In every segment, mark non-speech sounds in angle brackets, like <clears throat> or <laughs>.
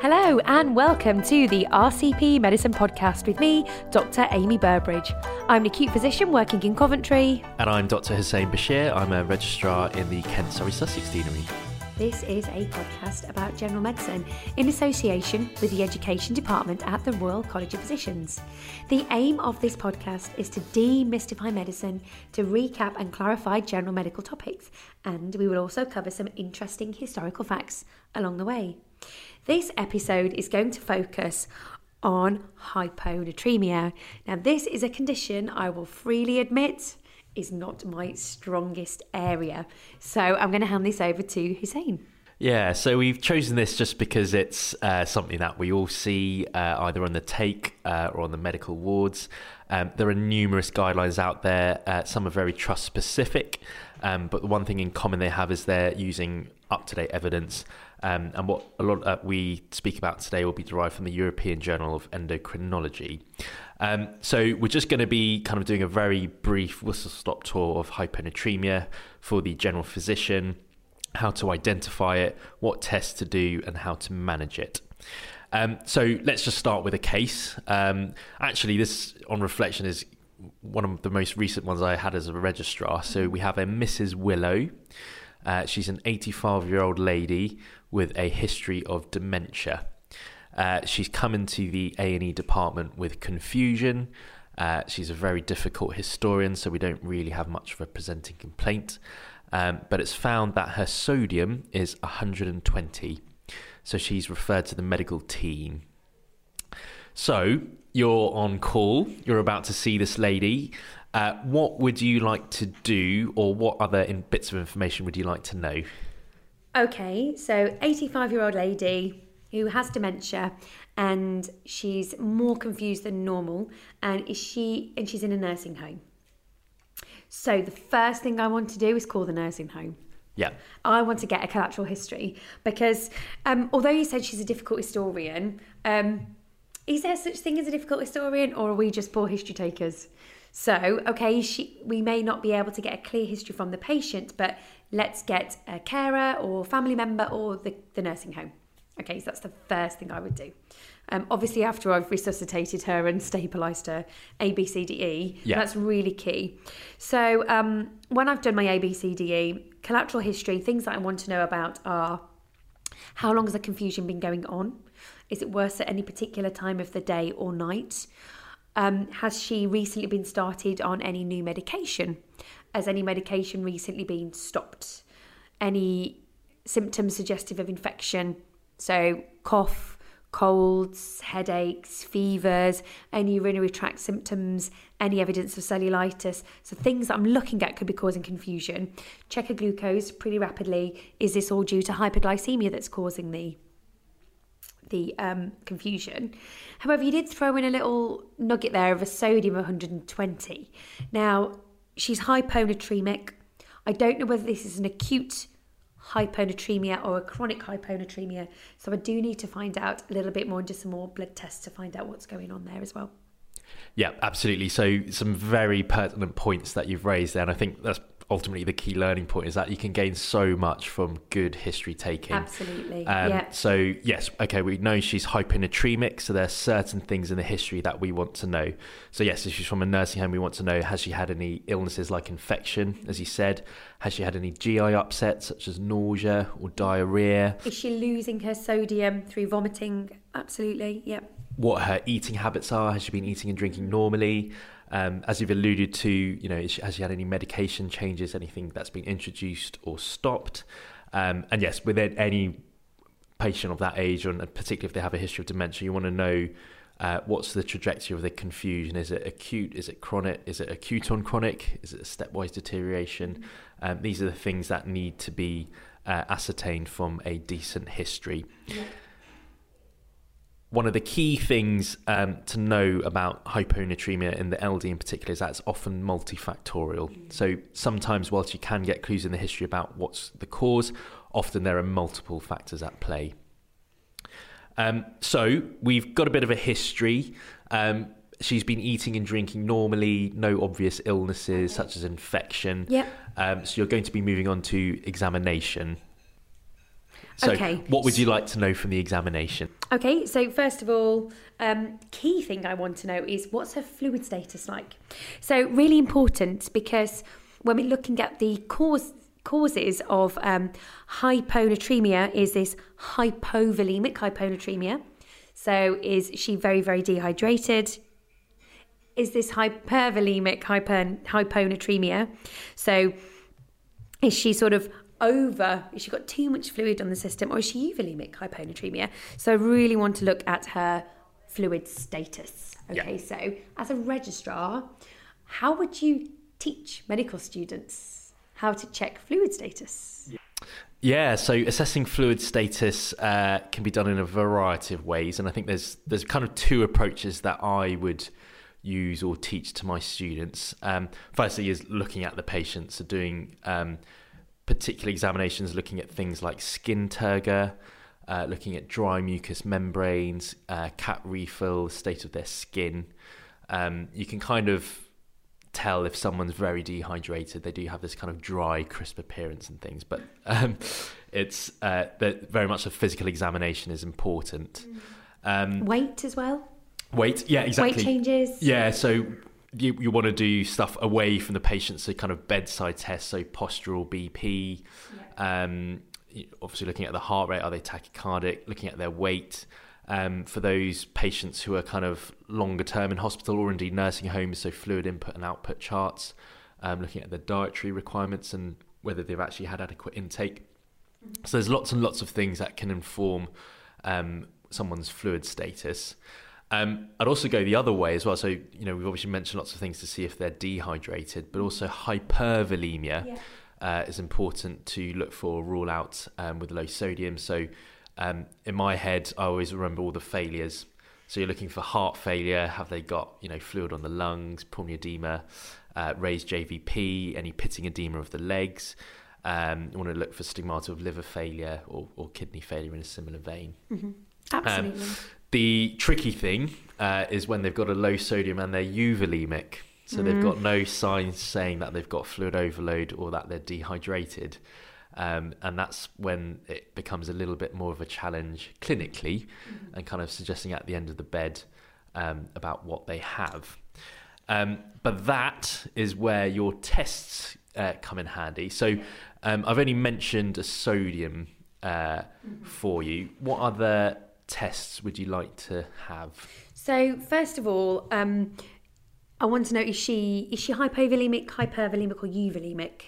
Hello, and welcome to the RCP Medicine Podcast with me, Dr. Amy Burbridge. I'm an acute physician working in Coventry. And I'm Dr. Hussein Bashir. I'm a registrar in the Kent Surrey Sussex Deanery. This is a podcast about general medicine in association with the Education Department at the Royal College of Physicians. The aim of this podcast is to demystify medicine, to recap and clarify general medical topics, and we will also cover some interesting historical facts along the way. This episode is going to focus on hyponatremia. Now, this is a condition I will freely admit is not my strongest area. So I'm going to hand this over to Hussein. Yeah, so we've chosen this just because it's uh, something that we all see uh, either on the take uh, or on the medical wards. Um, there are numerous guidelines out there. Uh, some are very trust specific, um, but the one thing in common they have is they're using up to date evidence um, and what a lot uh, we speak about today will be derived from the European Journal of Endocrinology. Um, so we're just going to be kind of doing a very brief whistle stop tour of hyponatremia for the general physician, how to identify it, what tests to do, and how to manage it. Um, so let's just start with a case. Um, actually, this, on reflection, is one of the most recent ones I had as a registrar. So we have a Mrs. Willow. Uh, she's an 85 year old lady with a history of dementia. Uh, she's come into the A&E department with confusion. Uh, she's a very difficult historian, so we don't really have much of a presenting complaint. Um, but it's found that her sodium is 120. So she's referred to the medical team. So you're on call, you're about to see this lady. Uh, what would you like to do, or what other in- bits of information would you like to know? Okay, so 85 year old lady who has dementia and she's more confused than normal and is she and she's in a nursing home. So the first thing I want to do is call the nursing home. Yeah. I want to get a collateral history because um, although you said she's a difficult historian, um, is there such thing as a difficult historian or are we just poor history takers? So, okay, she, we may not be able to get a clear history from the patient, but let's get a carer or family member or the, the nursing home. Okay, so that's the first thing I would do. Um, obviously, after I've resuscitated her and stabilised her, A, B, C, D, E, Yeah. that's really key. So, um, when I've done my A, B, C, D, E, collateral history, things that I want to know about are how long has the confusion been going on? Is it worse at any particular time of the day or night? Um, has she recently been started on any new medication? Has any medication recently been stopped? Any symptoms suggestive of infection? So, cough, colds, headaches, fevers, any urinary tract symptoms, any evidence of cellulitis. So, things that I'm looking at could be causing confusion. Check a glucose pretty rapidly. Is this all due to hyperglycemia that's causing the the um, confusion. However, you did throw in a little nugget there of a sodium of 120. Now, she's hyponatremic. I don't know whether this is an acute hyponatremia or a chronic hyponatremia, so I do need to find out a little bit more and do some more blood tests to find out what's going on there as well. Yeah, absolutely. So some very pertinent points that you've raised there, and I think that's ultimately the key learning point is that you can gain so much from good history taking. Absolutely. Um, yeah. So yes, okay, we know she's hyponatremic, so there are certain things in the history that we want to know. So yes, if she's from a nursing home, we want to know has she had any illnesses like infection, as you said, has she had any GI upset such as nausea or diarrhea, Is she losing her sodium through vomiting? Absolutely. Yep. what her eating habits are, has she been eating and drinking normally? Um, as you've alluded to, you know, has she had any medication changes, anything that's been introduced or stopped? Um, and yes, with any patient of that age, and particularly if they have a history of dementia, you want to know uh, what's the trajectory of the confusion. Is it acute? Is it chronic? Is it acute on chronic? Is it a stepwise deterioration? Um, these are the things that need to be uh, ascertained from a decent history. One of the key things um, to know about hyponatremia in the LD in particular is that it's often multifactorial. So sometimes, whilst you can get clues in the history about what's the cause, often there are multiple factors at play. Um, so we've got a bit of a history. Um, she's been eating and drinking normally, no obvious illnesses such as infection. Yep. Um, so you're going to be moving on to examination. So, Okay. what would you like to know from the examination? Okay, so first of all, um, key thing I want to know is what's her fluid status like? So really important because when we're looking at the cause causes of um, hyponatremia is this hypovolemic hyponatremia. So is she very very dehydrated? Is this hypervolemic hyper, hyponatremia? So is she sort of over is she got too much fluid on the system or is she euvolemic hyponatremia? So i really want to look at her fluid status. Okay so as a registrar how would you teach medical students how to check fluid status? Yeah, so assessing fluid status uh, can be done in a variety of ways, and I think there's there's kind of two approaches that I would use or teach to my students. Um, firstly, is looking at the patients, so doing um, particular examinations, looking at things like skin turgor, uh, looking at dry mucous membranes, uh, cap refill, state of their skin. Um, you can kind of tell if someone's very dehydrated. They do have this kind of dry, crisp appearance and things, but um, <laughs> it's uh, that very much a physical examination is important. Um, weight as well weight, yeah, exactly. weight changes Yeah, so you, you want to do stuff away from the patient, so kind of bedside tests, so postural BP, um, obviously looking at the heart rate, are they tachycardic, looking at their weight. Um, for those patients who are kind of longer term in hospital or indeed nursing homes, so fluid input and output charts, um, looking at their dietary requirements and whether they've actually had adequate intake. So there's lots and lots of things that can inform um, someone's fluid status. Um, I'd also go the other way as well. So, you know, we've obviously mentioned lots of things to see if they're dehydrated, but also hypervolemia uh, is important to look for, rule out um, with low sodium. So, um, in my head, I always remember all the failures. So, you're looking for heart failure. Have they got, you know, fluid on the lungs, pulmonary edema, uh, raised JVP, any pitting edema of the legs? Um, you want to look for stigmata of liver failure or, or kidney failure in a similar vein. absolutely The tricky thing uh, is when they've got a low sodium and they're euvolemic. So they've got no signs saying that they've got fluid overload or that they're dehydrated. Um, and that's when it becomes a little bit more of a challenge clinically and kind of suggesting at the end of the bed um, about what they have. Um, but that is where your tests uh, come in handy. So um, I've only mentioned a sodium uh, for you. What other tests would you like to have? So first of all, um, I want to know is she is she hypovolemic, hypervolemic, or euvolemic?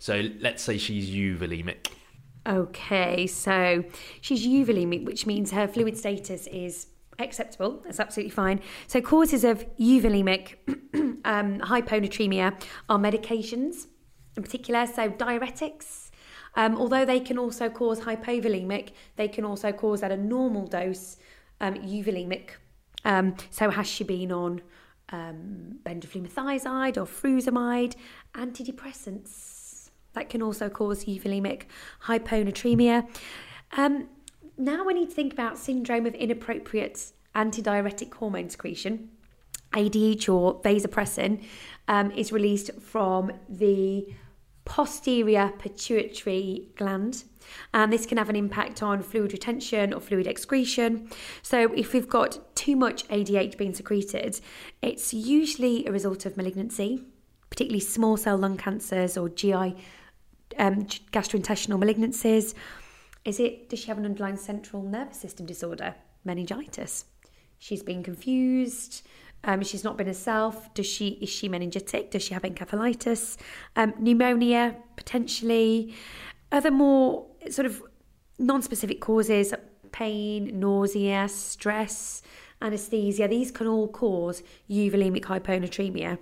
So let's say she's euvolemic. Okay, so she's euvolemic, which means her fluid status is acceptable. That's absolutely fine. So causes of euvolemic <clears throat> um, hyponatremia are medications, in particular, so diuretics. Um, although they can also cause hypovolemic, they can also cause at a normal dose um, euvolemic. Um, so has she been on um, or frusemide, antidepressants? That can also cause euvolemic hyponatremia. Um, now we need to think about syndrome of inappropriate antidiuretic hormone secretion. ADH or vasopressin um, is released from the posterior pituitary gland, and this can have an impact on fluid retention or fluid excretion. So, if we've got too much ADH being secreted, it's usually a result of malignancy, particularly small cell lung cancers or GI um, gastrointestinal malignancies. Is it, does she have an underlying central nervous system disorder? Meningitis. She's been confused. Um, she's not been herself. Does she, is she meningitic? Does she have encephalitis? Um, pneumonia, potentially. Other more sort of non-specific causes, pain, nausea, stress, anesthesia. These can all cause euvolemic hyponatremia.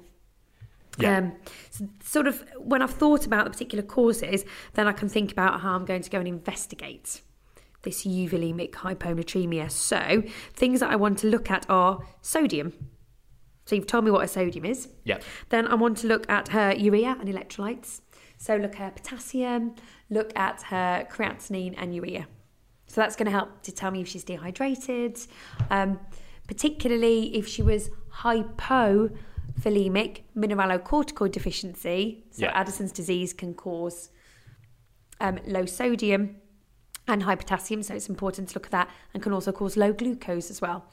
Yeah. Um, so sort of when I've thought about the particular causes, then I can think about how I'm going to go and investigate this euvolemic hyponatremia. So things that I want to look at are sodium. So you've told me what a sodium is. Yeah. Then I want to look at her urea and electrolytes. So look at her potassium, look at her creatinine and urea. So that's going to help to tell me if she's dehydrated. Um, particularly if she was hypovolemic mineralocorticoid deficiency. So Yeah. Addison's disease can cause um, low sodium and high potassium, so it's important to look at that, and can also cause low glucose as well.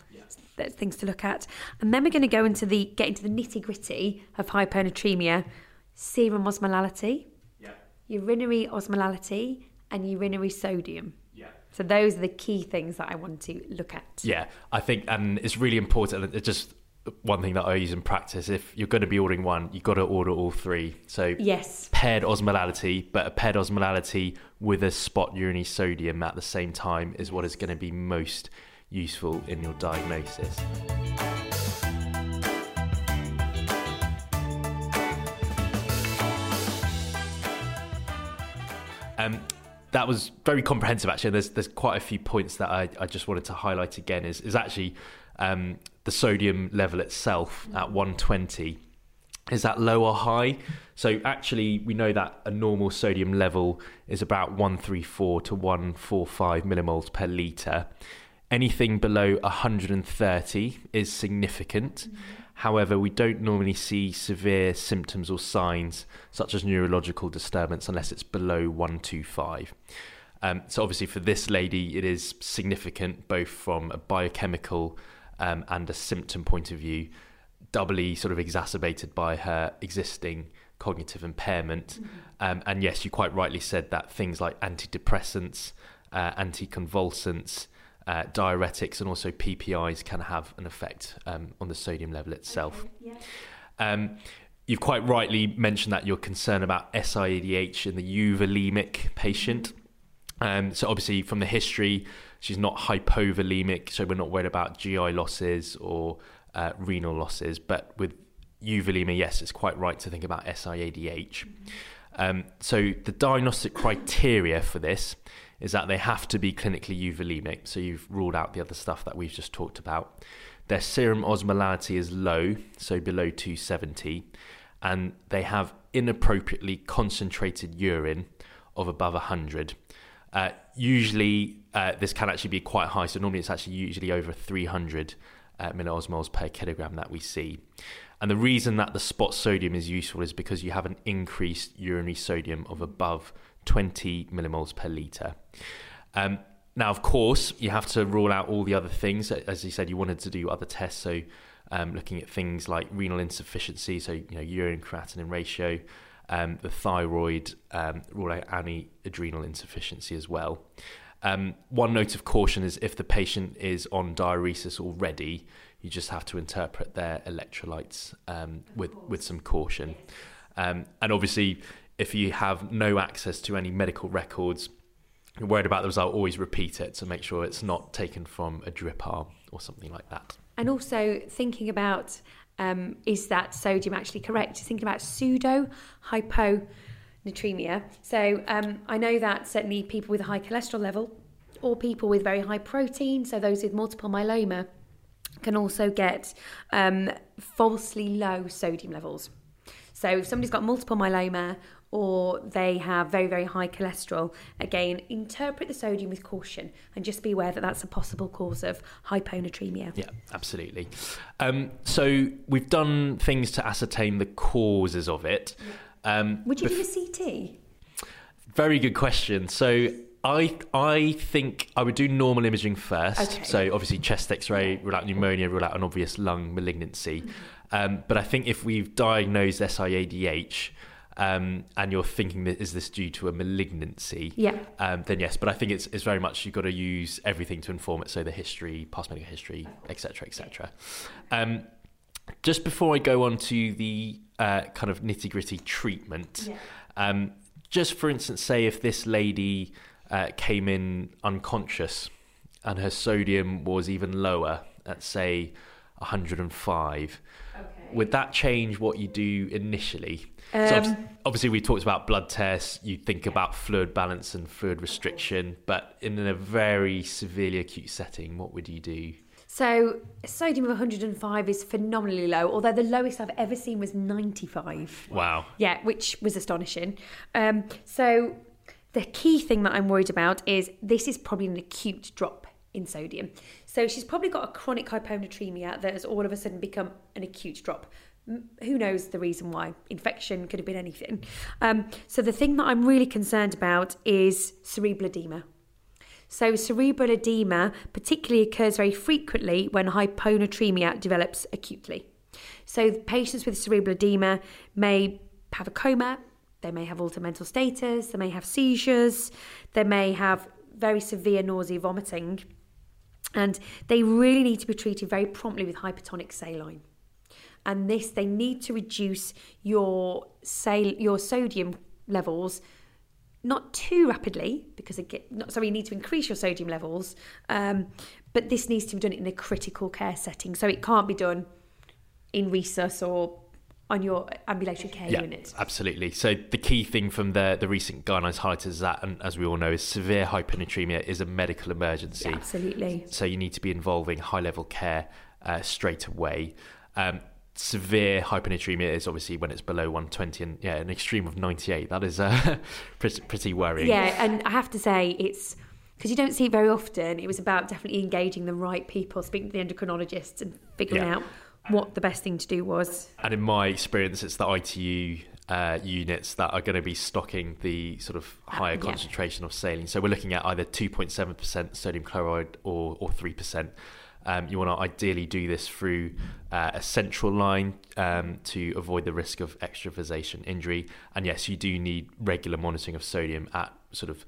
There's things to look at, and then we're going to go into the get into the nitty gritty of hyponatremia, serum osmolality, yeah. urinary osmolality, and urinary sodium. Yeah. So those are the key things that I want to look at. Yeah, I think, and it's really important. and It's just one thing that I use in practice. If you're going to be ordering one, you've got to order all three. So Yes. paired osmolality, but a paired osmolality with a spot urinary sodium at the same time is what is going to be most useful in your diagnosis. Um, that was very comprehensive actually. There's there's quite a few points that I, I just wanted to highlight again is is actually um, the sodium level itself at 120 is that low or high? So actually, we know that a normal sodium level is about 134 to 145 millimoles per liter. Anything below 130 is significant. However, we don't normally see severe symptoms or signs such as neurological disturbance unless it's below 125. Um, so obviously, for this lady, it is significant both from a biochemical um, and a symptom point of view doubly sort of exacerbated by her existing cognitive impairment. Um, and yes, you quite rightly said that things like antidepressants, uh, anticonvulsants, uh, diuretics, and also PPIs can have an effect um, on the sodium level itself. Um, you've quite rightly mentioned that you're concerned about SIADH in the euvolemic patient. Um, so obviously, from the history, she's not hypovolemic, so we're not worried about GI losses or uh, renal losses. But with euvolemia, yes, it's quite right to think about SIADH. Um, so the diagnostic criteria for this is that they have to be clinically euvolemic. So you've ruled out the other stuff that we've just talked about. Their serum osmolality is low, so below 270, and they have inappropriately concentrated urine of above 100. Uh, usually, uh, this can actually be quite high. So normally, it's actually usually over 300 uh, milliosmoles per kilogram that we see. And the reason that the spot sodium is useful is because you have an increased urinary sodium of above 20 millimoles per litre. Um, now, of course, you have to rule out all the other things. As you said, you wanted to do other tests, so um, looking at things like renal insufficiency, so you know urine creatinine ratio, um, the thyroid, um, rule out any adrenal insufficiency as well. Um, one note of caution is if the patient is on diuresis already, you just have to interpret their electrolytes um, with with some caution. Um, and obviously, if you have no access to any medical records, you're worried about the result, always repeat it to make sure it's not taken from a drip arm or something like that. And also thinking about um, is that sodium actually correct? Thinking about pseudo hyponatremia. So um, I know that certainly people with a high cholesterol level or people with very high protein, so those with multiple myeloma, can also get um, falsely low sodium levels. So if somebody's got multiple myeloma or they have very, very high cholesterol, again, interpret the sodium with caution and just be aware that that's a possible cause of hyponatremia. Yeah, absolutely. Um, so we've done things to ascertain the causes of it. Um, Would you bef- do a CT? Very good question. So I I think I would do normal imaging first. Okay. So obviously chest X-ray, rule out pneumonia, rule out an obvious lung malignancy. Um, but I think if we've diagnosed SIADH. Um, and you're thinking is this due to a malignancy? Yeah. Um, then yes, but I think it's, it's very much you've got to use everything to inform it. So the history, past medical history, etc., etc. Um, just before I go on to the uh, kind of nitty gritty treatment, um, just for instance, say if this lady uh, came in unconscious and her sodium was even lower at say 105, would that change what you do initially? So Um, obviously we talked about blood tests. You think about fluid balance and fluid restriction, but in a very severely acute setting, what would you do? So sodium of 105 is phenomenally low, although the lowest I've ever seen was 95. Wow. Yeah, which was astonishing. Um, so the key thing that I'm worried about is this is probably an acute drop in sodium. So she's probably got a chronic hyponatremia that has all of a sudden become an acute drop. Who knows the reason why? Infection could have been anything. Um, so the thing that I'm really concerned about is cerebral edema. So cerebral edema particularly occurs very frequently when hyponatremia develops acutely. So patients with cerebral edema may have a coma, they may have altered mental status, they may have seizures, they may have very severe nausea, vomiting, and they really need to be treated very promptly with hypertonic saline. And this, they need to reduce your sal- your sodium levels not too rapidly because it get, not sorry you need to increase your sodium levels um, but this needs to be done in a critical care setting so it can't be done in resus or on your ambulatory care Yeah, unit absolutely. So the key thing from the the recent guidelines highlighted is that, and as we all know, is severe hyponatremia is a medical emergency. Yeah, absolutely So you need to be involving high level care uh, straight away. Um, severe hyponatremia is obviously when it's below 120, and yeah, an extreme of 98. That is uh, <laughs> pretty, pretty worrying. yeah and i have to say it's because you don't see it very often it was about definitely engaging the right people speaking to the endocrinologists and figuring Yeah. out what the best thing to do was And in my experience, it's the ITU uh, units that are going to be stocking the sort of higher yeah. concentration of saline. So we're looking at either 2.7% sodium chloride or, or 3%. Um, you want to ideally do this through uh, a central line um, to avoid the risk of extravasation injury. And yes, you do need regular monitoring of sodium at sort of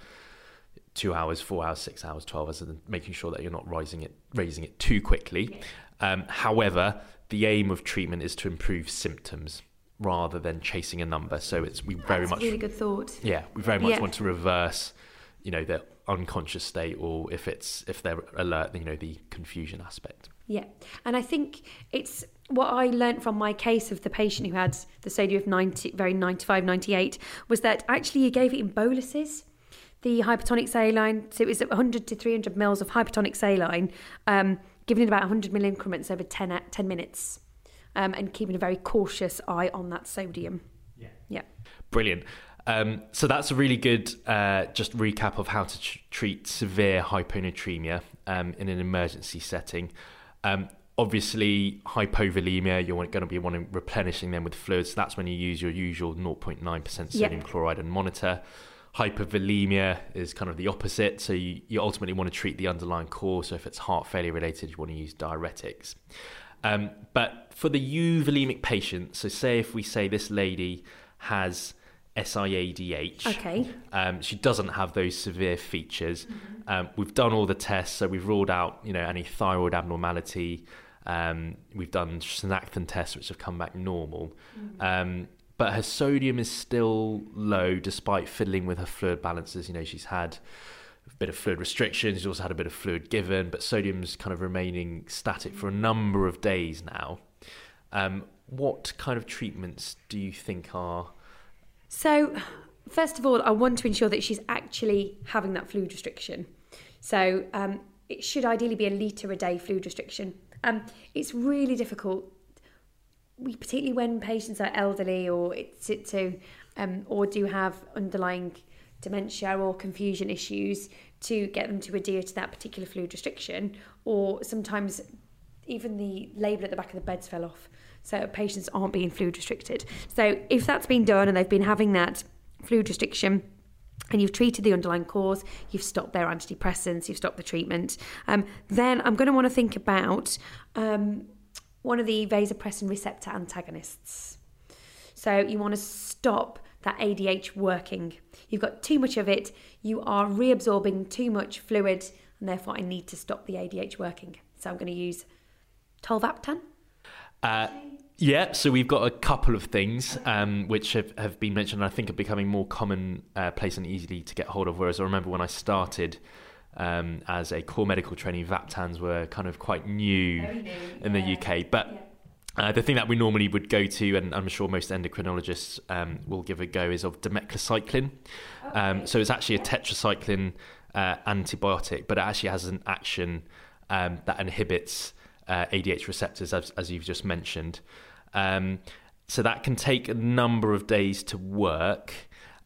two hours, four hours, six hours, twelve hours, and making sure that you're not rising it, raising it too quickly. Um, however, the aim of treatment is to improve symptoms rather than chasing a number. So it's we very That's much, a really good thought yeah, we very much Yeah. want to reverse, you know, the unconscious state, or if it's if they're alert, you know, the confusion aspect. Yeah, and I think it's what I learnt from my case of the patient who had the sodium of 90, very 95, 98, was that actually you gave it in boluses. The hypertonic saline, so it was 100 to 300 mils of hypertonic saline, um, given in about 100 mil increments over 10, a- 10 minutes, um, and keeping a very cautious eye on that sodium. Yeah. Yeah. Brilliant. Um, so that's a really good uh, just recap of how to tr- treat severe hyponatremia um, in an emergency setting. Um, obviously, hypovolemia, you're going to be wanting replenishing them with fluids. So that's when you use your usual 0.9% sodium Yep. chloride and monitor. Hypervolemia is kind of the opposite. So you, you ultimately want to treat the underlying cause. So if it's heart failure related, you want to use diuretics. Um, but for the euvolemic patient, so say if we say this lady has SIADH, Okay. um, she doesn't have those severe features. Um, we've done all the tests, so we've ruled out, you know, any thyroid abnormality. Um, we've done Synacthen tests, which have come back normal. Um, but her sodium is still low, despite fiddling with her fluid balances. You know, she's had a bit of fluid restrictions. She's also had a bit of fluid given, but sodium's kind of remaining static for a number of days now. Um, what kind of treatments do you think are So, first of all, I want to ensure that she's actually having that fluid restriction. So, um, it should ideally be a litre a day fluid restriction. Um, it's really difficult, we, particularly when patients are elderly or it's it to, um, or do have underlying dementia or confusion issues, to get them to adhere to that particular fluid restriction. Or sometimes even the label at the back of the beds fell off. So patients aren't being fluid restricted. So if that's been done and they've been having that fluid restriction, and you've treated the underlying cause, you've stopped their antidepressants, you've stopped the treatment, um, then I'm going to want to think about um, one of the vasopressin receptor antagonists. So you want to stop that ADH working. You've got too much of it, you are reabsorbing too much fluid, and therefore I need to stop the ADH working. So I'm going to use tolvaptan. Uh, yeah, so we've got a couple of things um, which have, have been mentioned, and I think are becoming more common uh, place and easily to get hold of. Whereas I remember when I started um, as a core medical trainee, Vaptans were kind of quite new in the UK. But uh, the thing that we normally would go to, and I'm sure most endocrinologists um, will give a go, is of demeclocycline. Um, so it's actually a tetracycline uh, antibiotic, but it actually has an action um, that inhibits uh, ADH receptors, as, as you've just mentioned. Um, so that can take a number of days to work.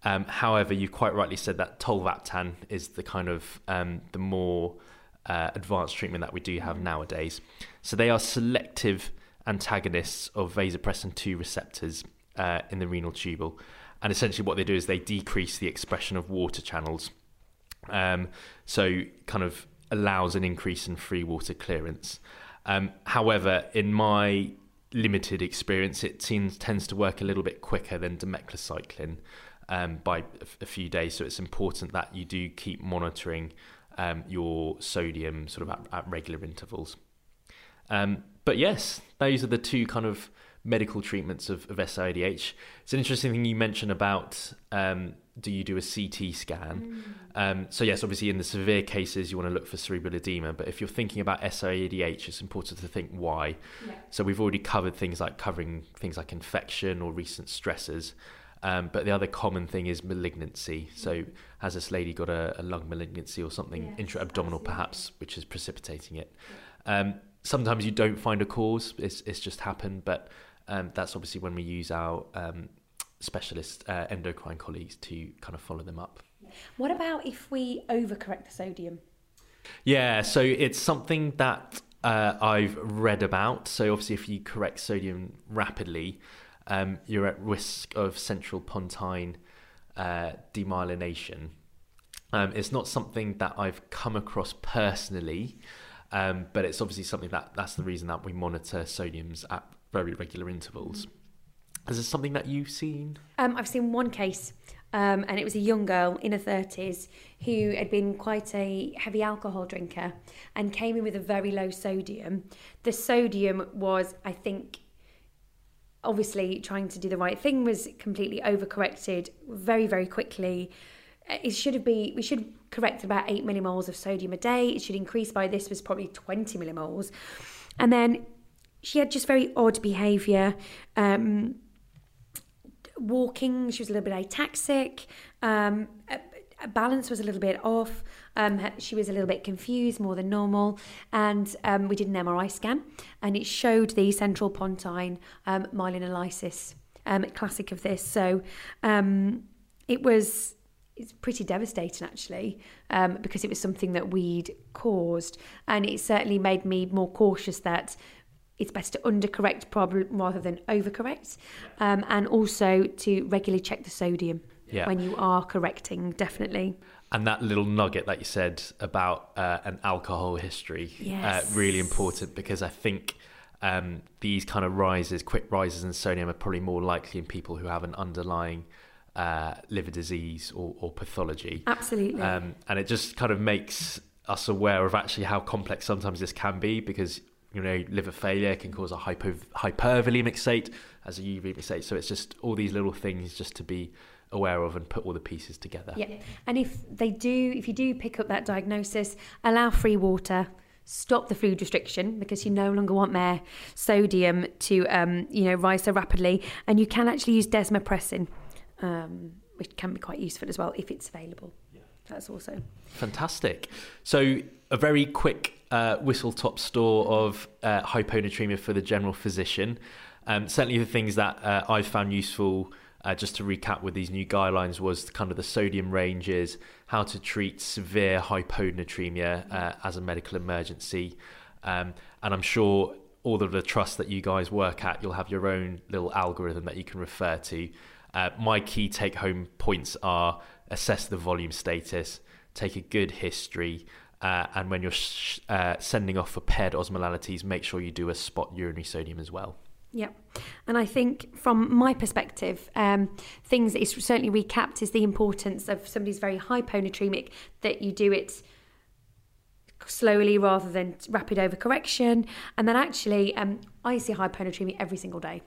Um, however, you quite rightly said that tolvaptan is the kind of um, the more uh, advanced treatment that we do have nowadays. So they are selective antagonists of vasopressin 2 receptors uh, in the renal tubule. And essentially, what they do is they decrease the expression of water channels. Um, so, kind of allows an increase in free water clearance. Um, however, in my limited experience, it tends, tends to work a little bit quicker than demeclocycline um, by a, a few days. So, it's important that you do keep monitoring um, your sodium sort of at, at regular intervals. Um, but yes, those are the two kind of medical treatments of, of SIADH. It's an interesting thing you mentioned about um, do you do a CT scan? Mm. Um, so yes, obviously in the severe cases you want to look for cerebral edema, but if you're thinking about SIADH, it's important to think why. Yeah. So we've already covered things like covering things like infection or recent stresses. Um, but the other common thing is malignancy. So, mm. has this lady got a, a lung malignancy or something yes, intra-abdominal, perhaps, which is precipitating it? Um, sometimes you don't find a cause; it's, it's just happened. But um, that's obviously when we use our um, specialist uh, endocrine colleagues to kind of follow them up. What about if we overcorrect the sodium? Yeah, so it's something that uh, I've read about. So obviously, if you correct sodium rapidly, um, you're at risk of central pontine uh, demyelination. Um, it's not something that I've come across personally, um, but it's obviously something that that's the reason that we monitor sodiums at very regular intervals. Is this something that you've seen? Um, I've seen one case, um, and it was a young girl in her 30s who had been quite a heavy alcohol drinker and came in with a very low sodium. The sodium was, I think, obviously trying to do the right thing was completely overcorrected very, very quickly. It should have been, we should correct about 8 millimoles of sodium a day. It should increase by this was probably 20 millimoles. And then she had just very odd behaviour. Um, walking, she was a little bit ataxic. Um, balance was a little bit off. Um, she was a little bit confused, more than normal. And um, we did an MRI scan, and it showed the central pontine um, myelinolysis, um, classic of this. So um, it was it's pretty devastating actually um, because it was something that we'd caused and it certainly made me more cautious that it's best to undercorrect problem rather than overcorrect, um, and also to regularly check the sodium yeah. when you are correcting. Definitely. And that little nugget that you said about uh, an alcohol history, uh, yes. uh, really important because I think um, these kind of rises, quick rises in sodium, are probably more likely in people who have an underlying uh, liver disease or, or pathology. Absolutely. Um, and it just kind of makes us aware of actually how complex sometimes this can be because you know, liver failure can cause a hypo, hypervolemic state as a uremic state. So it's just all these little things just to be aware of and put all the pieces together. Yeah. And if they do, if you do pick up that diagnosis, allow free water. Stop the food restriction because you no longer want their sodium to, um, you know, rise so rapidly. And you can actually use desmopressin, um, which can be quite useful as well if it's available. Yeah. That's also fantastic. So a very quick uh, whistle top store of uh, hyponatremia for the general physician. Um, certainly, the things that uh, I've found useful, uh, just to recap with these new guidelines, was kind of the sodium ranges, how to treat severe hyponatremia uh, as a medical emergency. Um, and I'm sure all of the trust that you guys work at, you'll have your own little algorithm that you can refer to. Uh, my key take home points are assess the volume status, take a good history, uh, and when you're sh- uh, sending off for paired osmolality, make sure you do a spot urinary sodium as well. Yeah. And I think from my perspective, um, things that is certainly recapped is the importance of somebody's very hyponatremic, that you do it slowly rather than rapid overcorrection. And then actually, um, I see hyponatremia every single day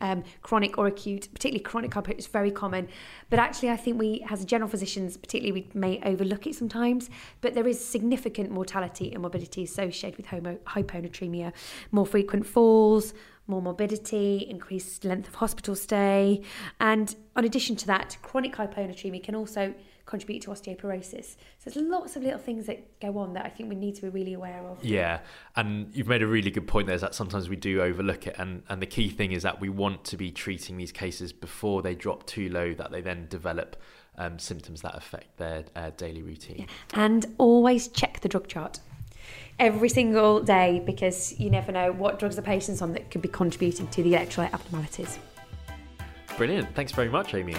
um, chronic or acute, particularly chronic hypo is very common. But actually, I think we, as general physicians, particularly, we may overlook it sometimes. But there is significant mortality and morbidity associated with homo, hyponatremia, more frequent falls, more morbidity, increased length of hospital stay. And in addition to that, chronic hyponatremia can also contribute to osteoporosis. So there's lots of little things that go on that I think we need to be really aware of. Yeah, and you've made a really good point there is that sometimes we do overlook it and, and the key thing is that we want to be treating these cases before they drop too low that they then develop um, symptoms that affect their uh, daily routine. Yeah. And always check the drug chart. Every single day because you never know what drugs the patient's on that could be contributing to the electrolyte abnormalities. Brilliant. Thanks very much, Amy.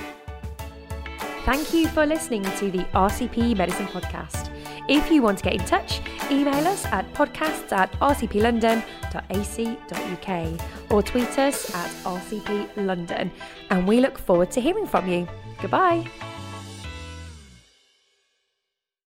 Thank you for listening to the RCP Medicine Podcast. If you want to get in touch, email us at podcasts at rcplondon.ac.uk or tweet us at rcplondon. And we look forward to hearing from you. Goodbye.